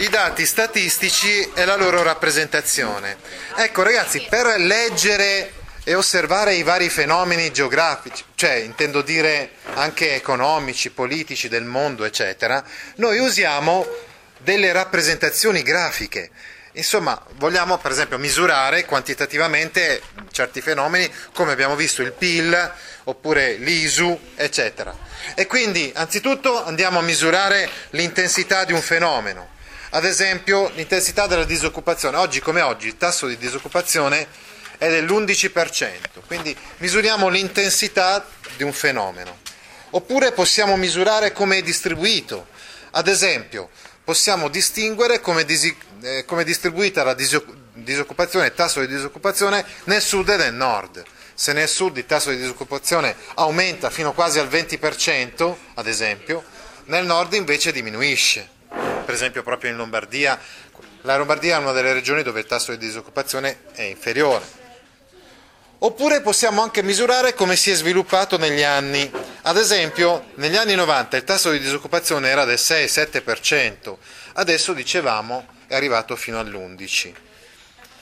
I dati statistici e la loro rappresentazione. Ecco ragazzi, per leggere e osservare i vari fenomeni geografici, cioè intendo dire anche economici, politici del mondo, eccetera, noi usiamo delle rappresentazioni grafiche. Insomma, vogliamo per esempio misurare quantitativamente certi fenomeni, come abbiamo visto il PIL oppure l'ISU, eccetera. E quindi, anzitutto, andiamo a misurare l'intensità di un fenomeno. Ad esempio, l'intensità della disoccupazione. Oggi come oggi il tasso di disoccupazione è dell'11%, quindi misuriamo l'intensità di un fenomeno. Oppure possiamo misurare come è distribuito. Ad esempio, possiamo distinguere come, disi- eh, come è distribuita la disoccupazione, il tasso di disoccupazione nel sud e nel nord. Se nel sud il tasso di disoccupazione aumenta fino quasi al 20%, ad esempio, nel nord invece diminuisce per esempio proprio in Lombardia. La Lombardia è una delle regioni dove il tasso di disoccupazione è inferiore. Oppure possiamo anche misurare come si è sviluppato negli anni. Ad esempio, negli anni 90 il tasso di disoccupazione era del 6-7%, adesso dicevamo è arrivato fino all'11%.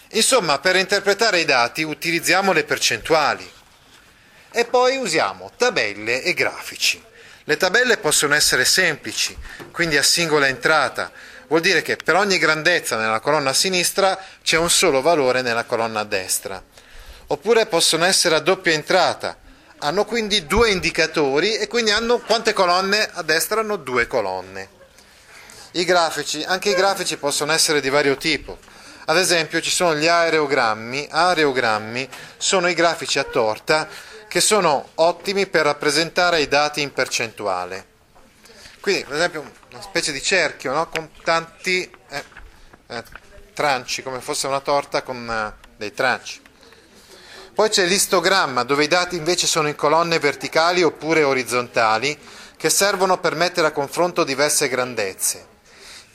Insomma, per interpretare i dati utilizziamo le percentuali e poi usiamo tabelle e grafici. Le tabelle possono essere semplici, quindi a singola entrata. Vuol dire che per ogni grandezza nella colonna a sinistra c'è un solo valore nella colonna a destra. Oppure possono essere a doppia entrata. Hanno quindi due indicatori e quindi hanno quante colonne? A destra hanno due colonne. I grafici, anche i grafici possono essere di vario tipo. Ad esempio ci sono gli aerogrammi. Aerogrammi sono i grafici a torta che sono ottimi per rappresentare i dati in percentuale. Quindi, per esempio, una specie di cerchio no? con tanti eh, eh, tranci, come fosse una torta con eh, dei tranci. Poi c'è l'istogramma, dove i dati invece sono in colonne verticali oppure orizzontali, che servono per mettere a confronto diverse grandezze.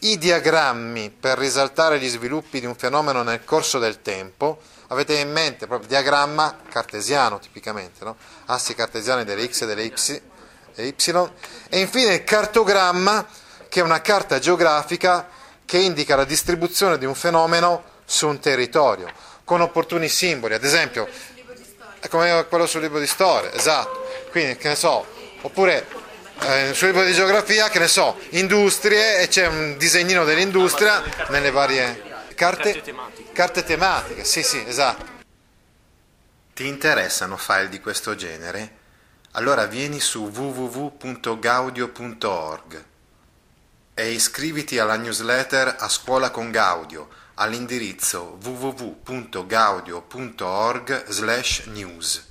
I diagrammi, per risaltare gli sviluppi di un fenomeno nel corso del tempo, avete in mente proprio il diagramma cartesiano tipicamente, no? assi cartesiani delle x e delle y, e y, e infine il cartogramma che è una carta geografica che indica la distribuzione di un fenomeno su un territorio, con opportuni simboli, ad esempio, è come quello sul libro di storia, esatto, quindi che ne so, oppure eh, sul libro di geografia, che ne so, industrie e c'è un disegnino dell'industria nelle varie carte, carte tematiche. Carte tematiche, sì, sì, esatto. Ti interessano file di questo genere? Allora vieni su www.gaudio.org e iscriviti alla newsletter A Scuola con Gaudio all'indirizzo www.gaudio.org/news.